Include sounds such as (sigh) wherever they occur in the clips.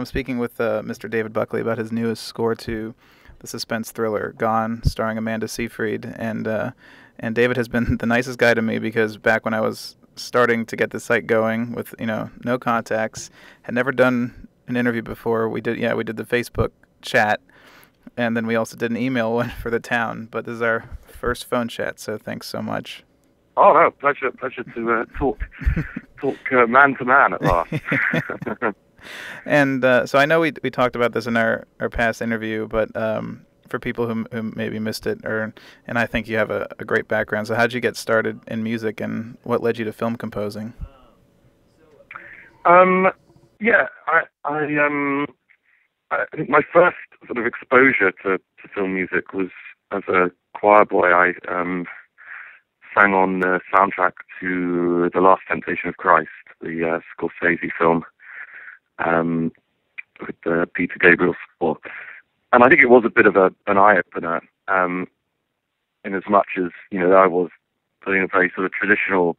I'm speaking with uh, Mr. David Buckley about his newest score to the suspense thriller Gone, starring Amanda Seyfried, and uh, and David has been (laughs) the nicest guy to me because back when I was starting to get the site going with you know no contacts, had never done an interview before. We did yeah we did the Facebook chat, and then we also did an email (laughs) one for the town. But this is our first phone chat, so thanks so much. Oh no, pleasure, pleasure to uh, talk, (laughs) talk uh, man to man at last. And uh, so I know we we talked about this in our, our past interview, but um, for people who, who maybe missed it, or and I think you have a, a great background. So how did you get started in music, and what led you to film composing? Um, yeah, I, I um, I think my first sort of exposure to, to film music was as a choir boy. I um, sang on the soundtrack to The Last Temptation of Christ, the uh, Scorsese film, um, with uh, Peter Gabriel score. And I think it was a bit of a, an eye opener, um, in as much as you know I was putting a very sort of traditional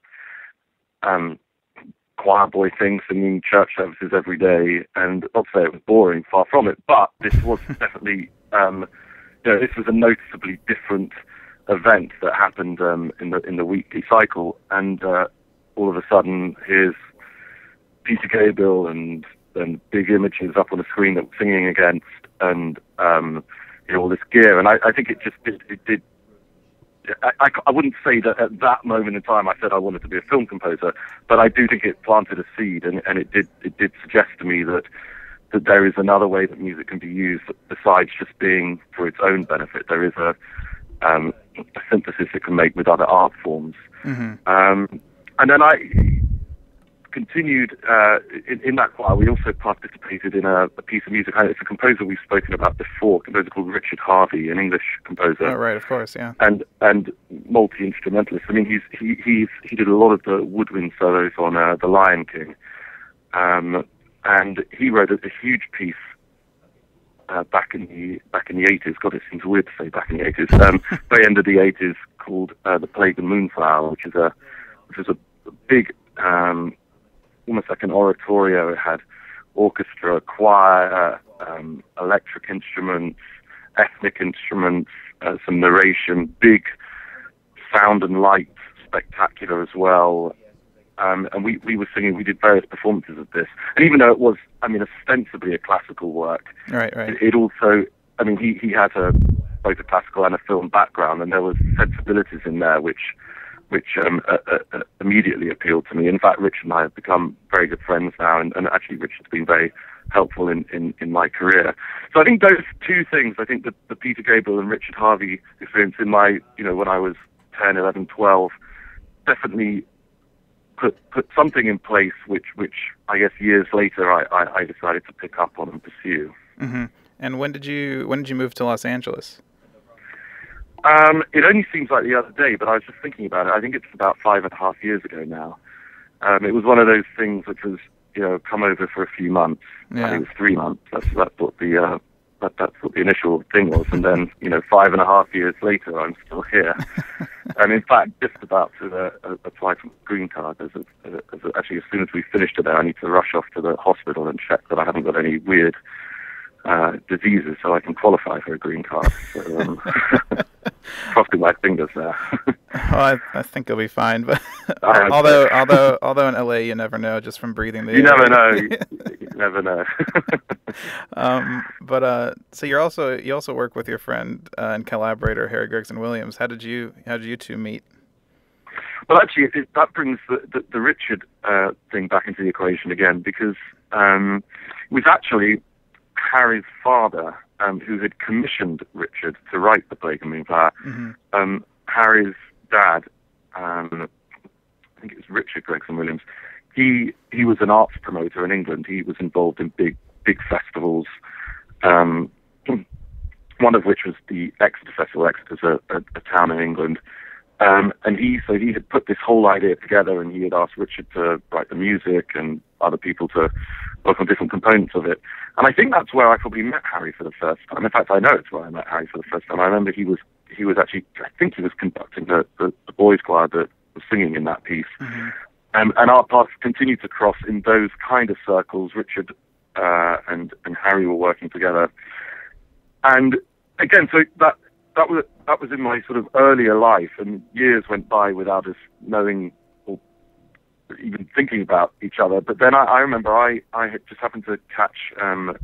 um, choir boy thing, singing church services every day, and not to say it was boring, far from it, but this was (laughs) definitely, um, you know, this was a noticeably different event that happened um, in the in the weekly cycle, and uh, all of a sudden here's Peter Gabriel and and big images up on the screen that we're singing against, and um, you know all this gear, and I, I think it just it, it did. I, I, I wouldn't say that at that moment in time I said I wanted to be a film composer, but I do think it planted a seed, and, and it did it did suggest to me that that there is another way that music can be used besides just being for its own benefit. There is a um, a synthesis it can make with other art forms. Mm-hmm. Um, and then I continued uh, in, in, that choir. We also participated in a, a, piece of music. It's a composer we've spoken about before, a composer called Richard Harvey, an English composer. Oh, right, of course, yeah. And and multi instrumentalist. I mean, he's he he's he did a lot of the woodwind solos on uh, The Lion King, um, and he wrote a, a huge piece uh, back in the back in the 80s. God, it seems weird to say back in the 80s. Um, (laughs) very end of the 80s, called uh, "The Plague and Moonflower," which is a which is a big, um, almost like an oratorio. It had orchestra, choir, um, electric instruments, ethnic instruments, uh, some narration, big sound and light spectacular as well. Um, and we, we were singing, we did various performances of this. And even though it was, I mean, ostensibly a classical work, right, right. It, it also, I mean, he, he had a, both a classical and a film background, and there was sensibilities in there which, which um, uh, uh, uh, immediately appealed to me. In fact, Richard and I have become very good friends now, and, and actually Richard's been very helpful in, in, in my career. So I think those two things, I think the, the Peter Gabriel and Richard Harvey experience in my, you know, when I was 10, 11, 12, definitely put put something in place which which I guess years later I, I, I decided to pick up on and pursue. Mm-hmm. And when did you when did you move to Los Angeles? Um, it only seems like the other day, but I was just thinking about it. I think it's about five and a half years ago now. Um, it was one of those things which was, you know, come over for a few months. Yeah. I think it was three months. That's that's what the uh, that, that's what the initial thing was. And then, you know, five and a half years later, I'm still here. (laughs) and in fact, just about to uh, apply for a green card. As, a, as a, actually, as soon as we finish today, I need to rush off to the hospital and check that I haven't got any weird uh, diseases so I can qualify for a green card. So, um, (laughs) crossing my fingers there. well, (laughs) I, I, think it'll be fine. But (laughs) although although although in LA you never know just from breathing the you air. never know. you, you never know. um, but uh, so you're also you also work with your friend uh, and collaborator Harry Gregson Williams. How did you how did you two meet? Well, actually, it, that brings the, the, the Richard uh, thing back into the equation again because um, it was actually Harry's father, um, who had commissioned Richard to write The Plague and Moonflower. Mm-hmm. Um, Harry's dad, um, I think it was Richard Gregson Williams, he he was an arts promoter in England. He was involved in big big festivals, um, (clears throat) one of which was the Exeter Festival. Exeter's a, a, a town in England. Um, and he, so he had put this whole idea together, and he had asked Richard to write the music and other people to work on different components of it. And I think that's where I probably met Harry for the first time. In fact, I know it's where I met Harry for the first time. I remember he was he was actually, I think he was conducting the the, the boys' choir that was singing in that piece. Mm-hmm. Um, and our paths continued to cross in those kind of circles. Richard uh, and and Harry were working together. And again, so that that was that was in my sort of earlier life, and years went by without us knowing even thinking about each other. But then I, I remember I I just happened to catch um,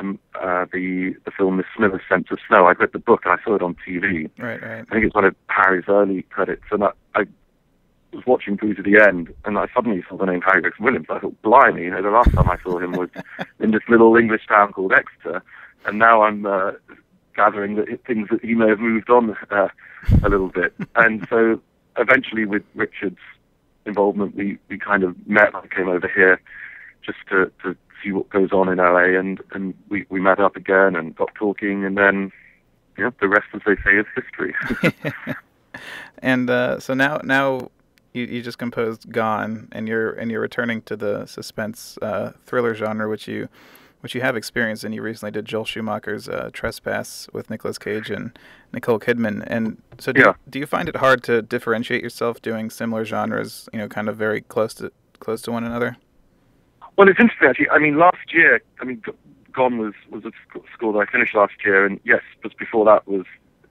um, uh, the the film Miss Smilla's Sense of Snow. I read the book and I saw it on TV. Right, right. I think it's one of Harry's early credits, and I, I was watching through to the end, and I suddenly saw the name Harry Gregson Williams. I thought, blimey, you know, the last time I saw him was (laughs) in this little English town called Exeter, and now I'm uh, gathering that it, things that he may have moved on uh, a little bit. and so eventually, with Richard's involvement, we, we kind of met. I came over here just to, to see what goes on in LA, and, and we, we met up again and got talking, and then yeah, the rest, as they say, is history. (laughs) and uh, so now, now you, you just composed "Gone," and you're and you're returning to the suspense uh, thriller genre, which you which you have experienced in. You recently did Joel Schumacher's uh, Trespass with Nicolas Cage and Nicole Kidman. And so, do, yeah. you, do you find it hard to differentiate yourself doing similar genres? You know, kind of very close to close to one another. Well, it's interesting actually. I mean, last year, I mean, Gone was was a score that I finished last year, and yes, but before that was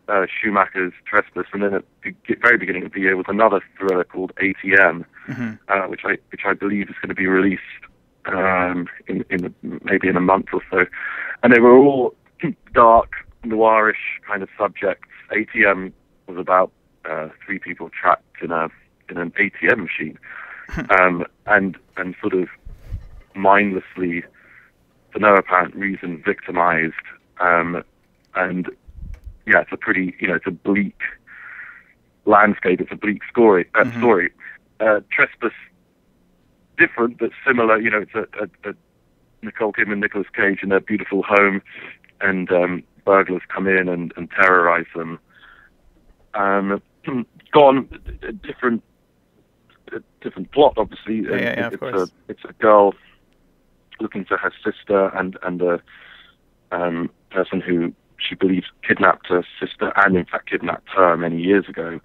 uh, Schumacher's Trespass, and then at the very beginning of the year was another thriller called ATM, mm-hmm. uh, which I which I believe is going to be released um, in, in maybe in a month or so, and they were all (clears throat) dark, noirish kind of subjects. ATM was about uh, three people trapped in a in an ATM machine, (laughs) um, and and sort of mindlessly, for no apparent reason, victimized. Um, and yeah, it's a pretty you know it's a bleak landscape. It's a bleak story. Uh, Mhm. Story. Uh, Trespass different but similar. You know, it's a, a, a Nicole Kidman, Nicolas Cage in their beautiful home, and um, burglars come in and, and terrorize them. Um, (clears throat) gone, a different, a different plot, obviously. Yeah, yeah, yeah, it's a it's a girl looking for her sister and and a um, person who she believes kidnapped her sister and in fact kidnapped her many years ago.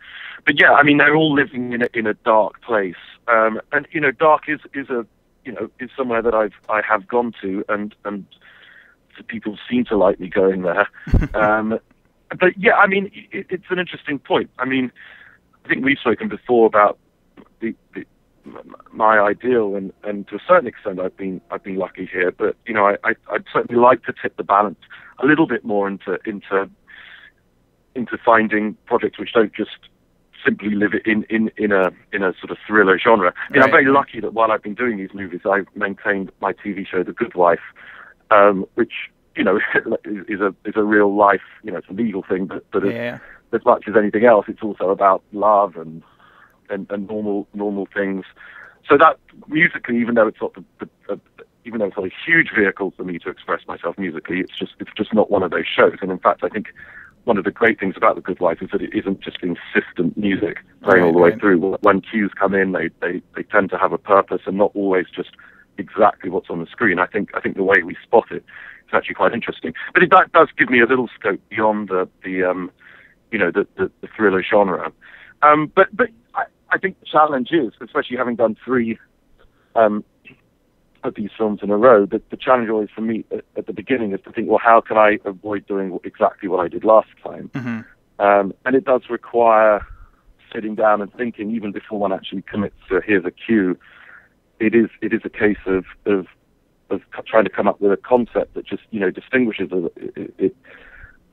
But yeah, I mean they're all living in a in a dark place, um, and you know dark is is a you know is somewhere that I've I have gone to and and people seem to like me going there. (laughs) um, but yeah, I mean it, it's an interesting point. I mean I think we've spoken before about the, the my ideal, and, and to a certain extent, I've been I've been lucky here. But you know, I, I I'd certainly like to tip the balance a little bit more into into into finding projects which don't just simply live in in in a in a sort of thriller genre. You know, I'm very lucky that while I've been doing these movies, I've maintained my TV show, The Good Wife, um, which you know (laughs) is, a is a real life. You know, it's a legal thing, but but Yeah. as much as anything else, it's also about love and and, and normal normal things. So that musically, even though it's not the, the, the even though it's not a huge vehicle for me to express myself musically, it's just it's just not one of those shows. And in fact, I think one of the great things about The Good Wife is that it isn't just consistent music playing all the Right, way right. through. When cues come in, they, they they tend to have a purpose and not always just exactly what's on the screen. I think I think the way we spot it is actually quite interesting. But it that does give me a little scope beyond the the um, you know the, the, the thriller genre. Um, but but I, think the challenge is, especially having done three um, of these films in a row, that the challenge always for me at, at the beginning is to think, well, how can I avoid doing exactly what I did last time? hmm Um, and it does require sitting down and thinking, even before one actually commits to here's a cue. It is it is a case of of of trying to come up with a concept that just you know distinguishes it, it, it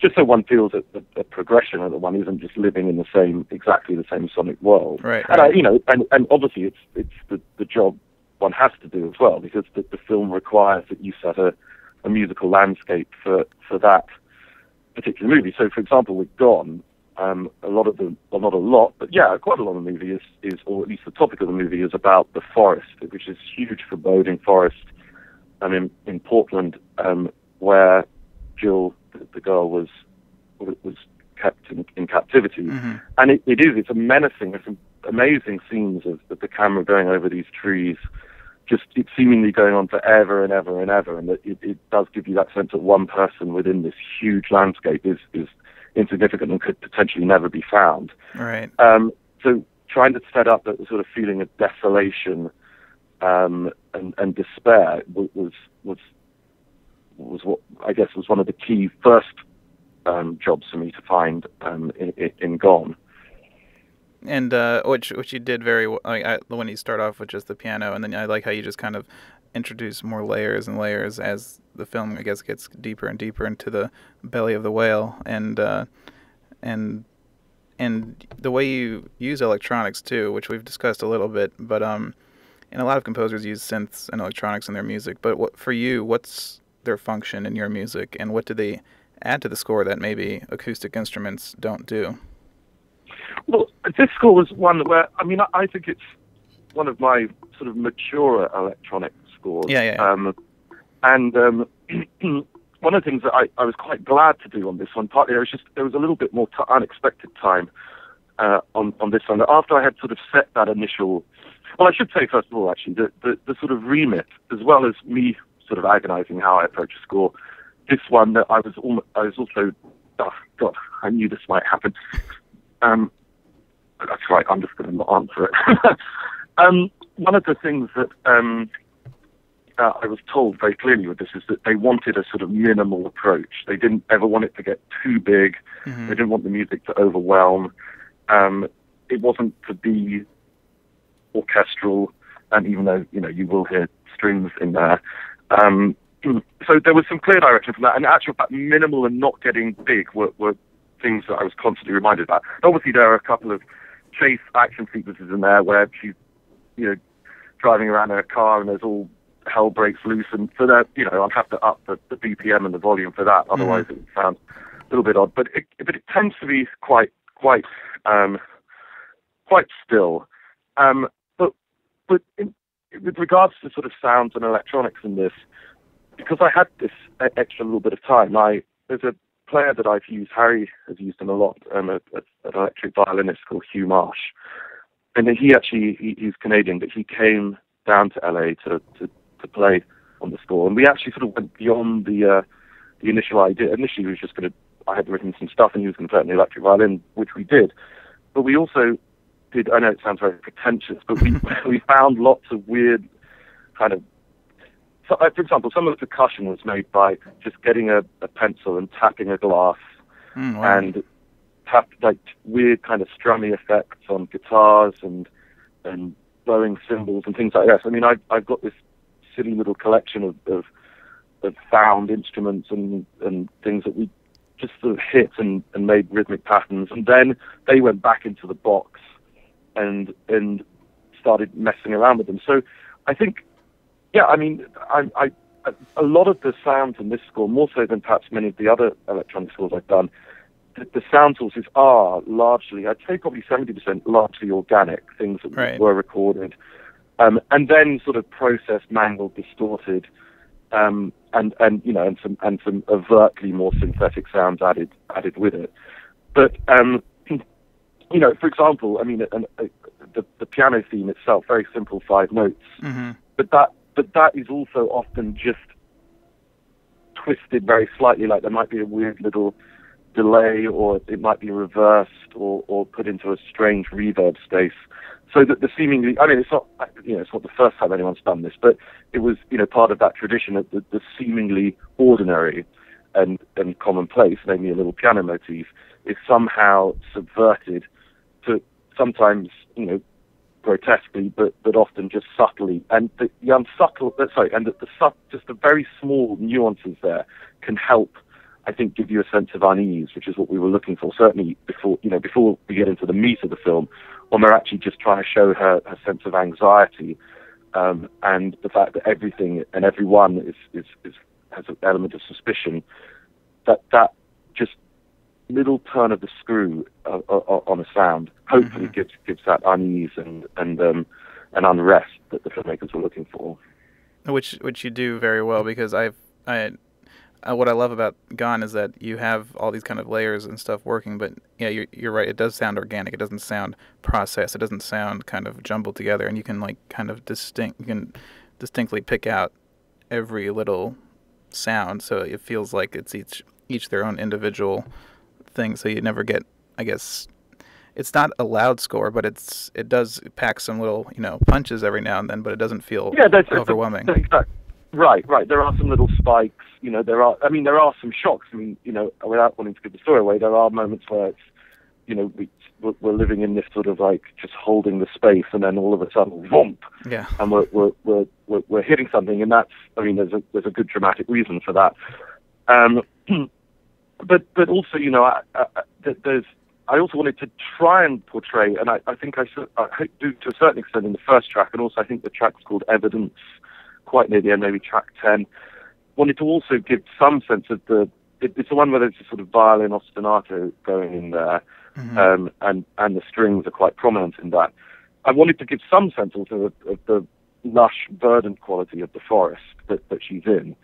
just so one feels a, a, a progression and that one isn't just living in the same exactly the same sonic world. Right, And I, you know, and, and obviously it's it's the, the job one has to do as well because the, the film requires that you set a, a musical landscape for for that particular movie. So, for example, with Gone, um, a lot of the, well, not a lot, but yeah, quite a lot of the movie is, is, or at least the topic of the movie is about the forest, which is huge foreboding forest um, in, in Portland, um, where Jill, the, the girl, was was kept in, in captivity. hmm And it, it is, it's a menacing, it's amazing scenes of, of the camera going over these trees, just it seemingly going on forever and ever and ever. And that it, it does give you that sense that one person within this huge landscape is, is insignificant and could potentially never be found. Right. Um, so trying to set up that sort of feeling of desolation um, and, and despair was, was was I guess was one of the key first um, jobs for me to find um, in, in Gone. And uh, which which you did very well. I, I, when you start off with just the piano, and then I like how you just kind of introduce more layers and layers as the film, I guess, gets deeper and deeper into the belly of the whale, and uh, and and the way you use electronics too, which we've discussed a little bit, but um, and a lot of composers use synths and electronics in their music. But what for you, what's their function in your music, and what do they add to the score that maybe acoustic instruments don't do? Well, this score was one where I mean I think it's one of my sort of mature electronic scores. Yeah, yeah. Um, and um, (clears throat) one of the things that I, I was quite glad to do on this one, partly there was just there was a little bit more t- unexpected time uh, on on this one. After I had sort of set that initial, well, I should say first of all, actually, the, the, the sort of remit, as well as me sort of agonising how I approach a score. This one that I was almost, I was also, oh God, I knew this might happen. Um, that's right. I'm just going to not answer it. (laughs) um, one of the things that um, uh, I was told very clearly with this is that they wanted a sort of minimal approach. They didn't ever want it to get too big. Mm-hmm. They didn't want the music to overwhelm. Um, it wasn't to be orchestral, and even though you know you will hear strings in there. Um, (clears throat) so there was some clear direction from that, and actually, that minimal and not getting big were, were things that I was constantly reminded about. Obviously, there are a couple of chase action sequences in there where she's, you know, driving around in a car and there's all hell breaks loose, and so that you know I'll have to up the, the BPM and the volume for that. Otherwise, mm. it would sound a little bit odd. But it, but it tends to be quite quite um, quite still. Um, but but in, with regards to sort of sounds and electronics in this, because I had this extra little bit of time, I there's a player that I've used. Harry has used him a lot. Um, a, a, an electric violinist called Hugh Marsh, and he actually he, he's Canadian, but he came down to LA to, to to play on the score. And we actually sort of went beyond the uh, the initial idea. Initially, we was just going to. I had written some stuff, and he was going to play on the electric violin, which we did. But we also did. I know it sounds very pretentious, but we (laughs) we found lots of weird kind of. So, uh, for example, some of the percussion was made by just getting a, a pencil and tapping a glass, mm, wow. and tap like weird kind of strummy effects on guitars and and blowing cymbals and things like that. I mean, I've I've got this silly little collection of, of, of found instruments and, and things that we just sort of hit and, and made rhythmic patterns. And then they went back into the box and and started messing around with them. So I think, yeah, I mean, I, I a lot of the sounds in this score, more so than perhaps many of the other electronic scores I've done, the, the sound sources are largely, I'd say probably 70% largely organic, things that right. were recorded um, and then sort of processed, mangled, distorted, um, and and you know, and some and some overtly more synthetic sounds added added with it. But um, you know, for example, I mean, an, a, the the piano theme itself, very simple, five notes, mm-hmm. but that but that is also often just twisted very slightly, like there might be a weird little delay, or it might be reversed, or or put into a strange reverb space so that the seemingly, I mean, it's not, you know, it's not the first time anyone's done this, but it was, you know, part of that tradition of the, the seemingly ordinary and, and commonplace, namely a little piano motif, is somehow subverted to sometimes, you know, grotesquely, but but often just subtly. And the, the unsubtle, uh, sorry, and the, the just the very small nuances there can help I think give you a sense of unease, which is what we were looking for. Certainly before you know before we get into the meat of the film, when we're actually just trying to show her her sense of anxiety um, and the fact that everything and everyone is, is, is has an element of suspicion. That that just little turn of the screw uh, uh, uh on a sound hopefully mm-hmm. gives gives that unease and and um, and unrest that the filmmakers were looking for. Which which you do very well because I've I uh, what I love about Gone is that you have all these kind of layers and stuff working, but yeah, you're, you're right. It does sound organic. It doesn't sound processed. It doesn't sound kind of jumbled together, and you can like kind of distinct. You can distinctly pick out every little sound, so it feels like it's each each their own individual thing. So you never get, I guess, it's not a loud score, but it's it does pack some little you know punches every now and then, but it doesn't feel yeah, that's, overwhelming. That's, Right, right. There are some little spikes. You know, there are. I mean, there are some shocks. I mean, you know, without wanting to give the story away, there are moments where it's, you know, we we're living in this sort of like just holding the space, and then all of a sudden, whomp, Yeah. and we're we're we're we're, we're hitting something, and that's. I mean, there's a there's a good dramatic reason for that. Um, (clears throat) but but also, you know, I, I, there's. I also wanted to try and portray, and I, I think I, I hope do to a certain extent in the first track, and also I think the track's called Evidence, quite near the end, maybe track ten. Wanted to also give some sense of the. It, it's the one where there's a sort of violin ostinato going in there, Mhm. um, and and the strings are quite prominent in that. I wanted to give some sense also of, of the lush, verdant quality of the forest that, that she's in,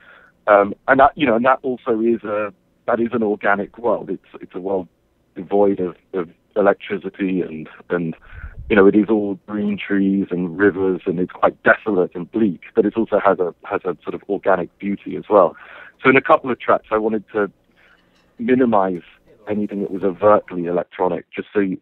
um, and that you know, and that also is a that is an organic world. It's it's a world devoid of, of electricity and and you know it is all green trees and rivers and it's quite desolate and bleak, but it also has a has a sort of organic beauty as well. So in a couple of tracks, I wanted to minimize anything that was overtly electronic, just so. You,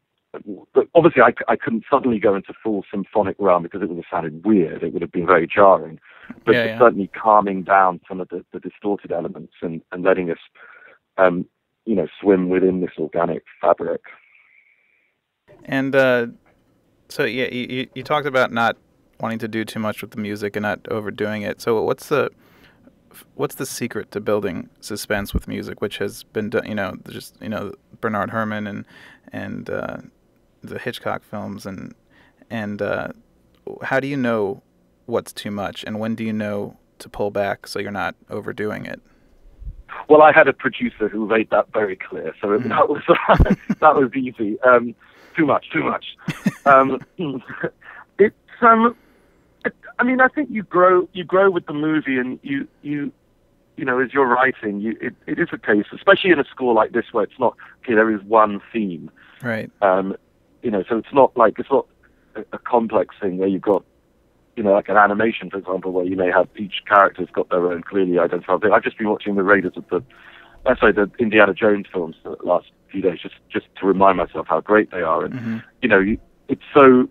but obviously, I, I couldn't suddenly go into full symphonic realm because it would have sounded weird. It would have been very jarring. But Yeah, yeah. certainly calming down some of the, the distorted elements and, and letting us, um, you know, swim within this organic fabric. And uh, so yeah, you, you- talked about not wanting to do too much with the music and not overdoing it. So what's the what's the secret to building suspense with music, which has been done? You know, just you know Bernard Herrmann and and uh, the Hitchcock films and and uh, how do you know what's too much and when do you know to pull back so you're not overdoing it? Well, I had a producer who made that very clear, so that was (laughs) that was easy. Um, too much, too much. Um, (laughs) it's um, it, I mean, I think you grow you grow with the movie, and you you you know, as you're writing, you it, it is a case, especially in a score like this where it's not okay. There is one theme, Right. um, you know, so it's not like it's not a, a complex thing where you've got, you know, like an animation, for example, where you may have each character's got their own clearly identified thing. I've just been watching the Raiders of the, uh, sorry, the Indiana Jones films the last few days, just just to remind myself how great they are, and hmm you know, you, it's so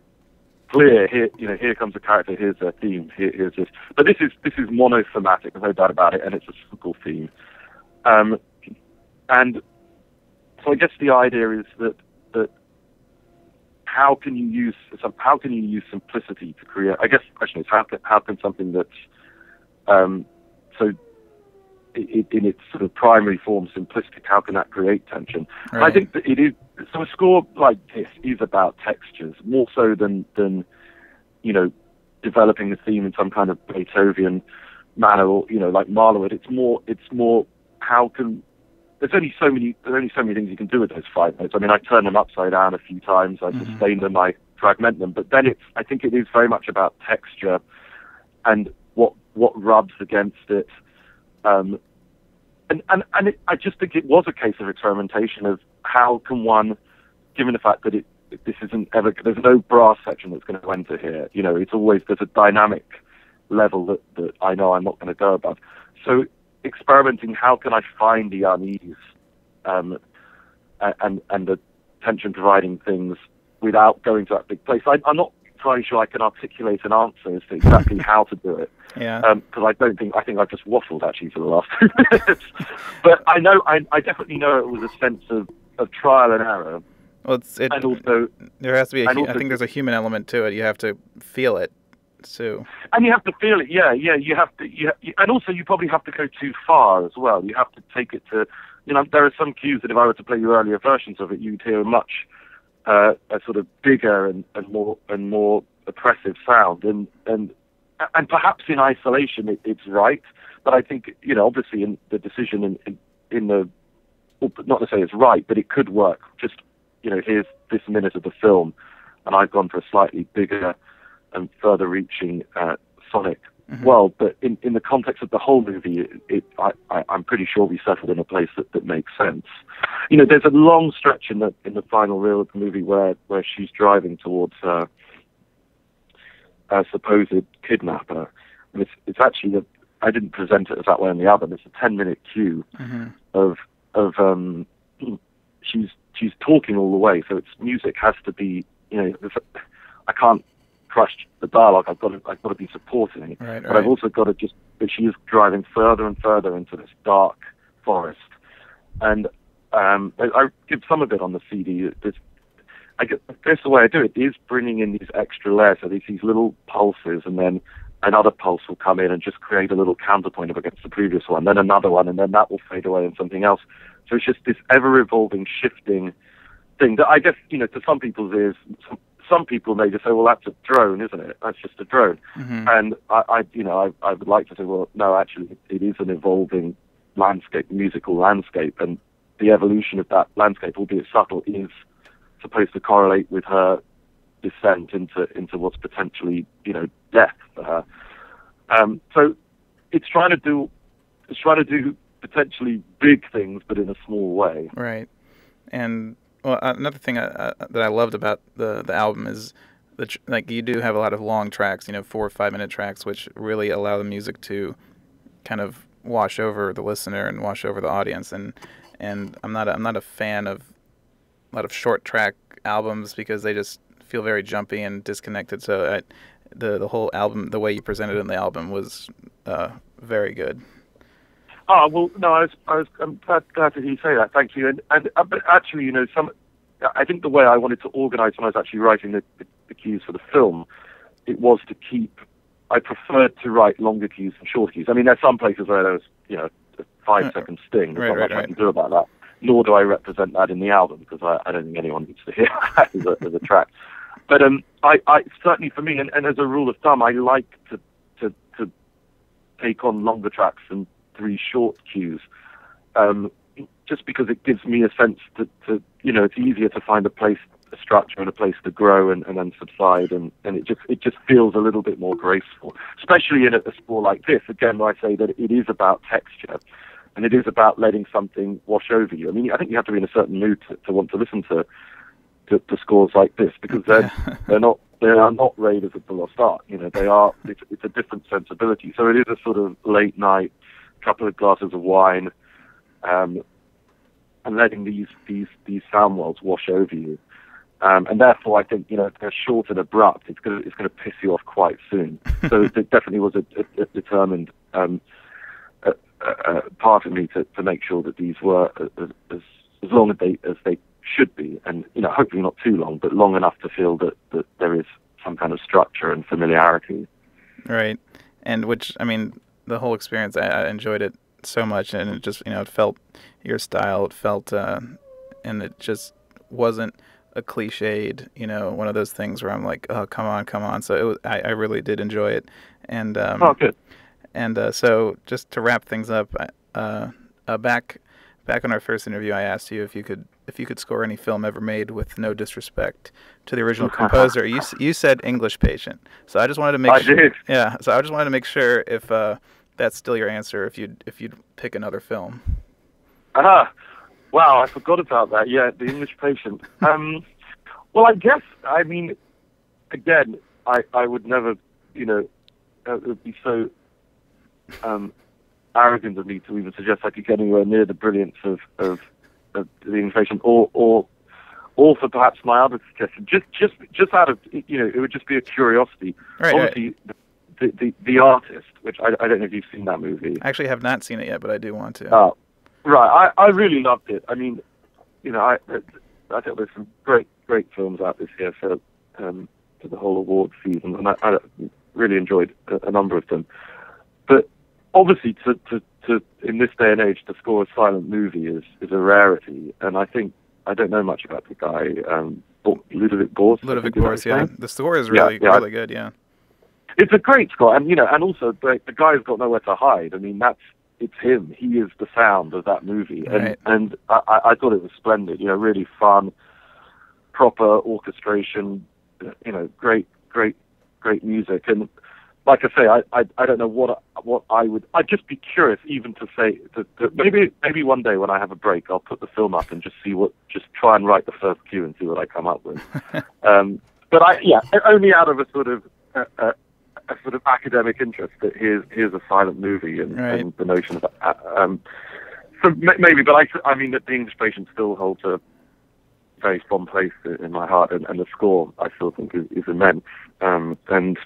clear. Here, you know, here comes a character. Here's their theme. Here, here's this. But this is this is monothematic. There's no doubt about it, and it's a simple theme. Um, and so I guess the idea is that that how can you use some, how can you use simplicity to create? I guess the question is how can how can something that's um, so i in its sort of primary form simplistic, how can that create tension? Right. I think that it is. So a score like this is about textures more so than than you know developing a theme in some kind of Beethoven manner, or you know like Mahler. It's more. It's more how can. There's only so many. There's only so many things you can do with those five notes. I mean, I turn them upside down a few times. I Mhm. sustain them. I fragment them. But then it's. I think it is very much about texture, and what what rubs against it. Um, and and and it, I just think it was a case of experimentation of how can one, given the fact that it this isn't ever there's no brass section that's going to enter here. You know, it's always there's a dynamic level that that I know I'm not going to go above. So experimenting, how can I find the unease, um, and and the tension providing things without going to that big place. I, I'm not entirely sure I can articulate an answer as to exactly (laughs) how to do it Yeah. because I don't think I think I've just waffled actually for the last (laughs) two minutes. but I know I, I definitely know it was a sense of, of trial and error, well, it's it. and also There has to be. A, I think there's a human element to it. You have to feel it, too. and you have to feel it. Yeah, yeah. You have to. You, you, and also you probably have to go too far as well. You have to take it to. You know, there are some cues that if I were to play you earlier versions of it, you'd hear a much uh, a sort of bigger and, and more and more oppressive sound, and and and perhaps in isolation it, it's right, but I think you know obviously in the decision in in, in the not to say it's right, but it could work. Just you know, here's this minute of the film, and I've gone for a slightly bigger and further reaching uh, sonic Mhm. world. But in, in the context of the whole movie, it, it, I, I, I'm pretty sure we settled in a place that, that makes sense. You know, there's a long stretch in the in the final reel of the movie where where she's driving towards her supposed kidnapper, and it's it's actually a, I didn't present it as that way in the album. It's a 10 minute cue Mhm. of of um she's she's talking all the way so it's music has to be you know I can't crush the dialogue. I've got to I've got to be supporting it, Right, but right. I've also got to just. But she is driving further and further into this dark forest, and um, I, I give some of it on the CD. There's, I guess the way I do it is bringing in these extra layers. So these these little pulses, and then another pulse will come in and just create a little counterpoint up against the previous one, then another one, and then that will fade away and something else. So it's just this ever evolving, shifting thing that I guess you know to some people's ears. Some, some people may just say, "Well, that's a drone, isn't it? That's just a drone." Mhm. And I, I you know, I, I would like to say, well, no, actually, it is an evolving landscape, musical landscape, and the evolution of that landscape, albeit subtle, is supposed to correlate with her descent into into what's potentially, you know, death for her. Um, so it's trying to do, it's trying to do potentially big things, but in a small way. Right. And well, uh, another thing I, uh, that I loved about the the album is the tr- like you do have a lot of long tracks, you know, four or five minute tracks, which really allow the music to kind of wash over the listener and wash over the audience. And and I'm not a, I'm not a fan of a lot of short track albums because they just feel very jumpy and disconnected. So I, the the whole album, the way you presented in the album was uh, very good. Oh well, no, I was, I was, I'm glad, glad to hear you say that. Thank you. And, and uh, but actually, you know, some, I think the way I wanted to organise when I was actually writing the, the, the cues for the film, it was to keep. I preferred to write longer cues than shorter cues. I mean, there's some places where there's, you know, a five Uh, second sting. There's right, not right, much I can do about that. Nor do I represent that in the album because I, I don't think anyone needs to hear (laughs) that as a, as a track. But um, I, I certainly for me, and, and as a rule of thumb, I like to to to take on longer tracks than three short cues, um, just because it gives me a sense that, to you know it's easier to find a place, a structure, and a place to grow and, and then subside, and, and it just it just feels a little bit more graceful, especially in a, a score like this. Again, where I say that it is about texture. And it is about letting something wash over you. I mean, I think you have to be in a certain mood to, to want to listen to, to to scores like this because they're (laughs) they're not they are not Raiders of the Lost Ark. You know, they are. It's, it's a different sensibility. So it is a sort of late night, couple of glasses of wine, um, and letting these these these sound worlds wash over you. Um, and therefore, I think you know if they're short and abrupt. It's going to it's going to piss you off quite soon. (laughs) so it definitely was a, a, a determined um, a part of me to, to make sure that these were as, as as long as they as they should be, and you know, hopefully not too long, but long enough to feel that, that there is some kind of structure and familiarity. Right, and which I mean, the whole experience, I, I enjoyed it so much, and it just you know, it felt your style. It felt, uh, and it just wasn't a cliched, you know, one of those things where I'm like, oh, come on, come on. So it was, I, I really did enjoy it, and um, oh, good. and uh, so just to wrap things up, uh, uh, back back on our first interview, I asked you if you could if you could score any film ever made with no disrespect to the original (laughs) composer. You you said English Patient, so I just wanted to make I sure. did. Yeah, so I just wanted to make sure if uh, that's still your answer. If you if you'd pick another film. Ah, wow, I forgot about that. Yeah, the English patient. (laughs) Um, well, I guess I mean, again, I I would never, you know, uh, it would be so um, arrogant of me to even suggest I could get anywhere near the brilliance of of, of the inflation, or or or for perhaps my other suggestion, just just just out of you know, it would just be a curiosity. Right, right. Obviously, the, the the artist, which I, I don't know if you've seen that movie. I actually have not seen it yet, but I do want to. Oh, right. I, I really loved it. I mean, you know, I I think there's some great great films out this year for um, for the whole award season, and I, I really enjoyed a, a number of them. But obviously, to, to to in this day and age, to score a silent movie is is a rarity, and I think I don't know much about the guy, um, Ludovic Bource. Ludovic think is that Boris, his yeah. The score is really yeah. really good, yeah. it's a great score, and you know, and also the, the guy's got nowhere to hide. I mean, that's it's him. He is the sound of that movie, and Right. and I, I I thought it was splendid. You know, really fun, proper orchestration. You know, great, great, great music, and like I say, I I, I don't know what what I would. I'd just be curious, even to say to, to maybe maybe one day when I have a break, I'll put the film up and just see what, just try and write the first cue and see what I come up with. (laughs) um, but I yeah, only out of a sort of uh, uh, a sort of academic interest that here's here's a silent movie and, Right. and the notion of uh, um, so maybe, but I I mean that the English patient still holds a very fond place in my heart, and, and the score I still think is, is immense. Um, and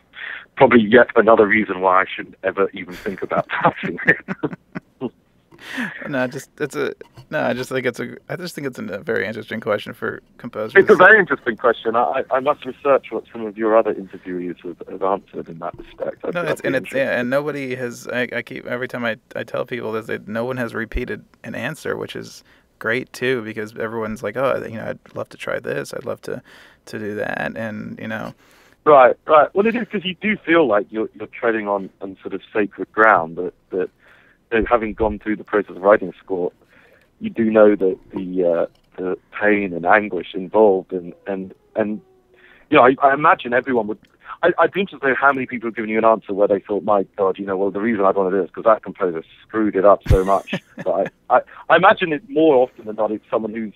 probably yet another reason why I shouldn't ever even think about (laughs) touching it. (laughs) no, just it's a no. I just think it's a. I just think it's a very interesting question for composers. It's a very interesting question. I, I must research what some of your other interviewees have, have answered in that respect. I'd, no, it's, and it's yeah, and nobody has. I, I keep every time I I tell people this, that no one has repeated an answer, which is great too because everyone's like, oh, you know, I'd love to try this. I'd love to to do that, and you know. Right, right. Well, it is because you do feel like you're you're treading on on sort of sacred ground that that having gone through the process of writing a score, you do know that the uh, the pain and anguish involved, and and and you know, I, I imagine everyone would. I, I'd be interested to know how many people have given you an answer where they thought, "My God, you know, well, the reason I want to do this because that composer screwed it up so much." (laughs) but I, I, I imagine it more often than not, it's someone who's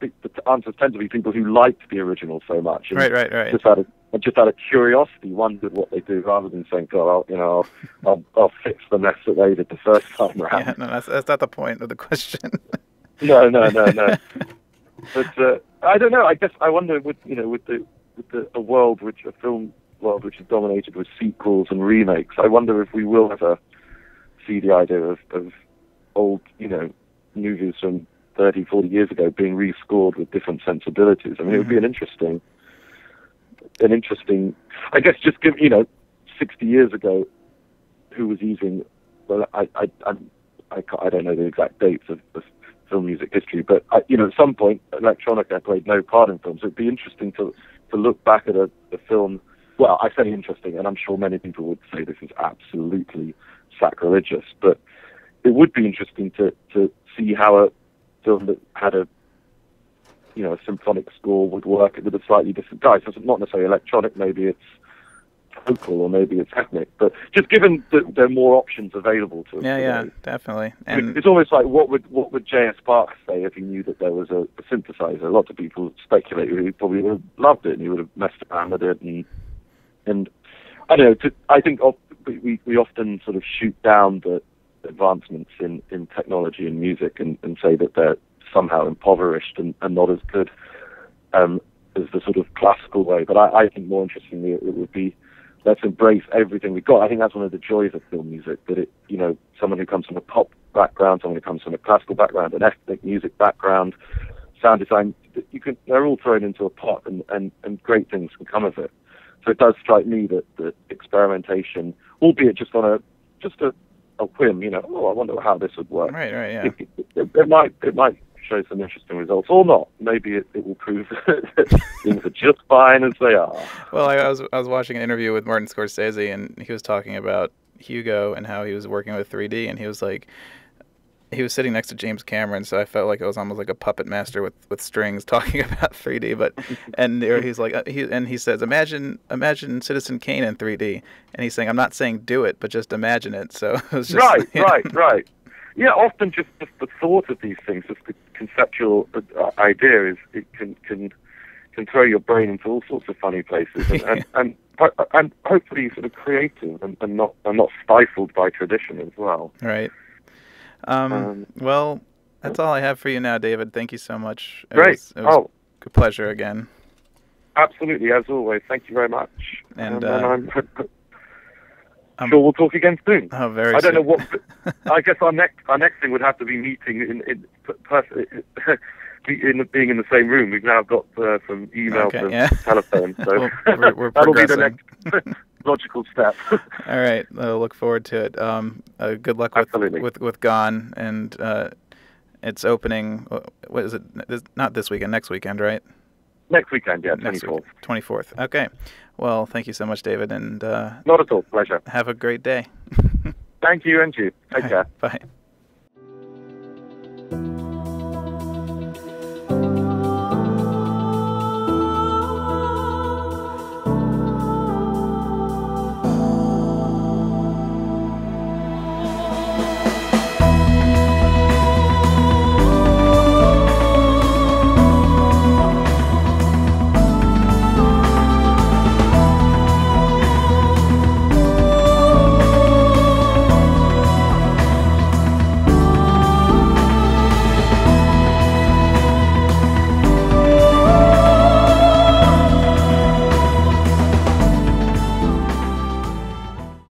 the answers tend to be people who liked the original so much, and right, right, right. Just out of just out of curiosity, wondered what they do, rather than saying, "God, I'll, you know, I'll, I'll, I'll fix the mess that they did the first time around." Yeah, no, that's, that's not the point of the question. (laughs) no, no, no, no. (laughs) but uh, I don't know. I guess I wonder with you know with the with the a world which a film world which is dominated with sequels and remakes. I wonder if we will ever see the idea of, of old you know movies from 30, 40 years ago being rescored with different sensibilities. I mean, mm-hmm. it would be an interesting, an interesting. I guess just give you know, 60 years ago, who was using? Well, I I I, I, I don't know the exact dates of, of film music history, but I, you know, at some point, electronica played no part in films. It'd be interesting to to look back at a, a film. Well, I say interesting, and I'm sure many people would say this is absolutely sacrilegious, but it would be interesting to to see how a film that had a you know a symphonic score would work with a slightly different guy. So it's not necessarily electronic. Maybe it's vocal or maybe it's ethnic. But just given that there are more options available to us. Yeah, today, yeah, definitely. And it's almost like what would what would J.S. Bach say if he knew that there was a, a synthesizer? Lots of people speculate he probably would have loved it and he would have messed around with it and and I don't know. To, I think we we often sort of shoot down the advancements in, in technology and music and, and say that they're somehow impoverished and, and not as good um, as the sort of classical way. But I, I think more interestingly, it, it would be let's embrace everything we've got. I think that's one of the joys of film music that it, you know, someone who comes from a pop background, someone who comes from a classical background, an ethnic music background, sound design, you can, they're all thrown into a pot and, and, and great things can come of it. So it does strike me that, that experimentation, albeit just on a, just a, a whim, you know, oh, I wonder how this would work. Right, right, yeah. It, it, it might, it might show some interesting results, or not. Maybe it, it will prove (laughs) that things are just fine as they are. Well, I, I was I was watching an interview with Martin Scorsese, and he was talking about Hugo and how he was working with 3D, and he was like, he was sitting next to James Cameron, so I felt like I was almost like a puppet master with, with strings (laughs) talking about 3D. But (laughs) and there he's like uh, he and he says, imagine imagine Citizen Kane in 3D, and he's saying, I'm not saying do it, but just imagine it. So (laughs) it was just, right, right, right. Yeah, often just, just the thought of these things, just the conceptual uh, idea is it can can can throw your brain into all sorts of funny places, and and, and, and hopefully sort of creative and, and not and not stifled by tradition as well. Right. Um, um, well, that's all I have for you now, David. Thank you so much. It great. Was, it was oh. a pleasure again. Absolutely, as always. Thank you very much. And, um, uh, and I'm (laughs) um, sure we'll talk again soon. Oh, very. I don't soon. know what. (laughs) I guess our next our next thing would have to be meeting in in person. In, being in the same room, we've now got uh, from email okay, to yeah. telephone, so well, (laughs) we're, we're (laughs) that'll be the next (laughs) logical step. All right, I'll look forward to it. Um, uh, good luck with, with with Gone, and uh, it's opening. What is it? Not this weekend. Next weekend, right? Next weekend, yeah, twenty fourth. Twenty fourth. Okay. Well, thank you so much, David, and uh, not at all. Pleasure. Have a great day. thank you, and you. Take care. Bye.